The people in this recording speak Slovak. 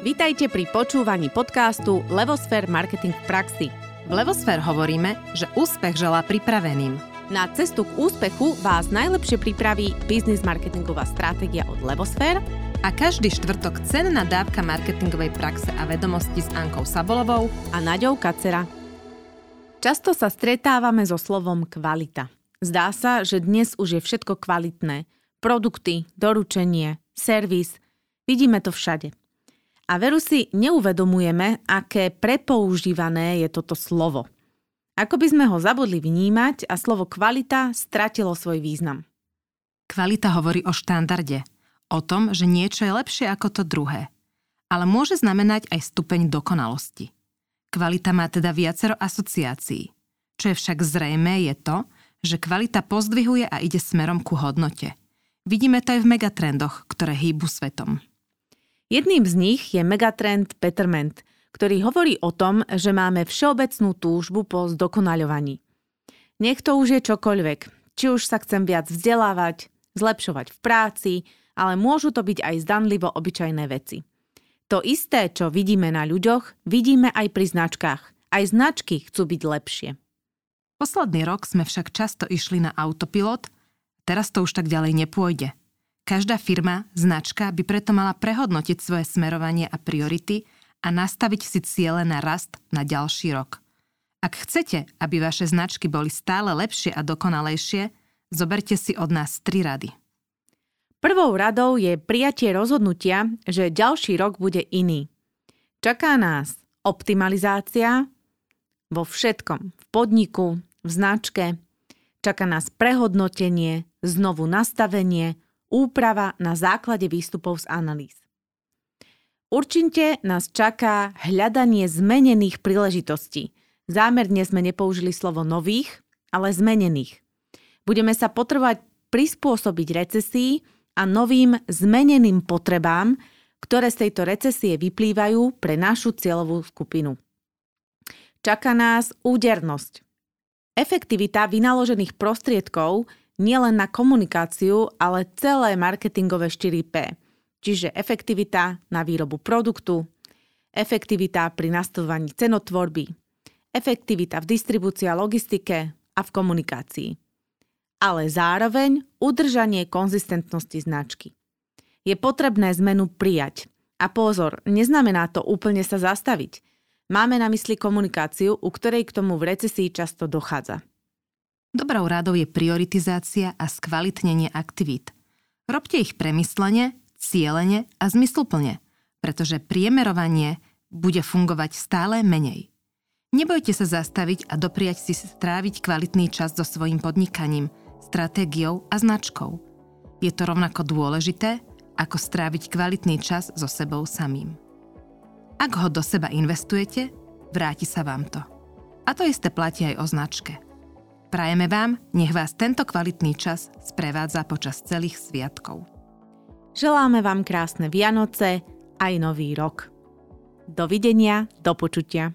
Vítajte pri počúvaní podcastu Levosfér Marketing v praxi. V Levosfér hovoríme, že úspech želá pripraveným. Na cestu k úspechu vás najlepšie pripraví biznis marketingová stratégia od Levosfér a každý štvrtok cenná dávka marketingovej praxe a vedomosti s Ankou Sabolovou a Naďou Kacera. Často sa stretávame so slovom kvalita. Zdá sa, že dnes už je všetko kvalitné. Produkty, doručenie, servis. Vidíme to všade. A veru si neuvedomujeme, aké prepoužívané je toto slovo. Ako by sme ho zabudli vnímať a slovo kvalita stratilo svoj význam. Kvalita hovorí o štandarde, o tom, že niečo je lepšie ako to druhé. Ale môže znamenať aj stupeň dokonalosti. Kvalita má teda viacero asociácií. Čo je však zrejme je to, že kvalita pozdvihuje a ide smerom ku hodnote. Vidíme to aj v megatrendoch, ktoré hýbu svetom. Jedným z nich je megatrend Betterment, ktorý hovorí o tom, že máme všeobecnú túžbu po zdokonaľovaní. Nech to už je čokoľvek, či už sa chcem viac vzdelávať, zlepšovať v práci, ale môžu to byť aj zdanlivo obyčajné veci. To isté, čo vidíme na ľuďoch, vidíme aj pri značkách. Aj značky chcú byť lepšie. Posledný rok sme však často išli na autopilot, teraz to už tak ďalej nepôjde. Každá firma, značka by preto mala prehodnotiť svoje smerovanie a priority a nastaviť si ciele na rast na ďalší rok. Ak chcete, aby vaše značky boli stále lepšie a dokonalejšie, zoberte si od nás tri rady. Prvou radou je prijatie rozhodnutia, že ďalší rok bude iný. Čaká nás optimalizácia vo všetkom, v podniku, v značke. Čaká nás prehodnotenie, znovu nastavenie, úprava na základe výstupov z analýz. Určite nás čaká hľadanie zmenených príležitostí. Zámerne sme nepoužili slovo nových, ale zmenených. Budeme sa potrebovať prispôsobiť recesii a novým zmeneným potrebám, ktoré z tejto recesie vyplývajú pre našu cieľovú skupinu. Čaká nás údernosť. Efektivita vynaložených prostriedkov nielen na komunikáciu, ale celé marketingové 4P. Čiže efektivita na výrobu produktu, efektivita pri nastavovaní cenotvorby, efektivita v distribúcii a logistike a v komunikácii. Ale zároveň udržanie konzistentnosti značky. Je potrebné zmenu prijať. A pozor, neznamená to úplne sa zastaviť. Máme na mysli komunikáciu, u ktorej k tomu v recesii často dochádza. Dobrou rádou je prioritizácia a skvalitnenie aktivít. Robte ich premyslene, cieľene a zmysluplne, pretože priemerovanie bude fungovať stále menej. Nebojte sa zastaviť a dopriať si stráviť kvalitný čas so svojím podnikaním, stratégiou a značkou. Je to rovnako dôležité, ako stráviť kvalitný čas so sebou samým. Ak ho do seba investujete, vráti sa vám to. A to isté platí aj o značke – Prajeme vám, nech vás tento kvalitný čas sprevádza počas celých sviatkov. Želáme vám krásne Vianoce aj Nový rok. Dovidenia, do počutia.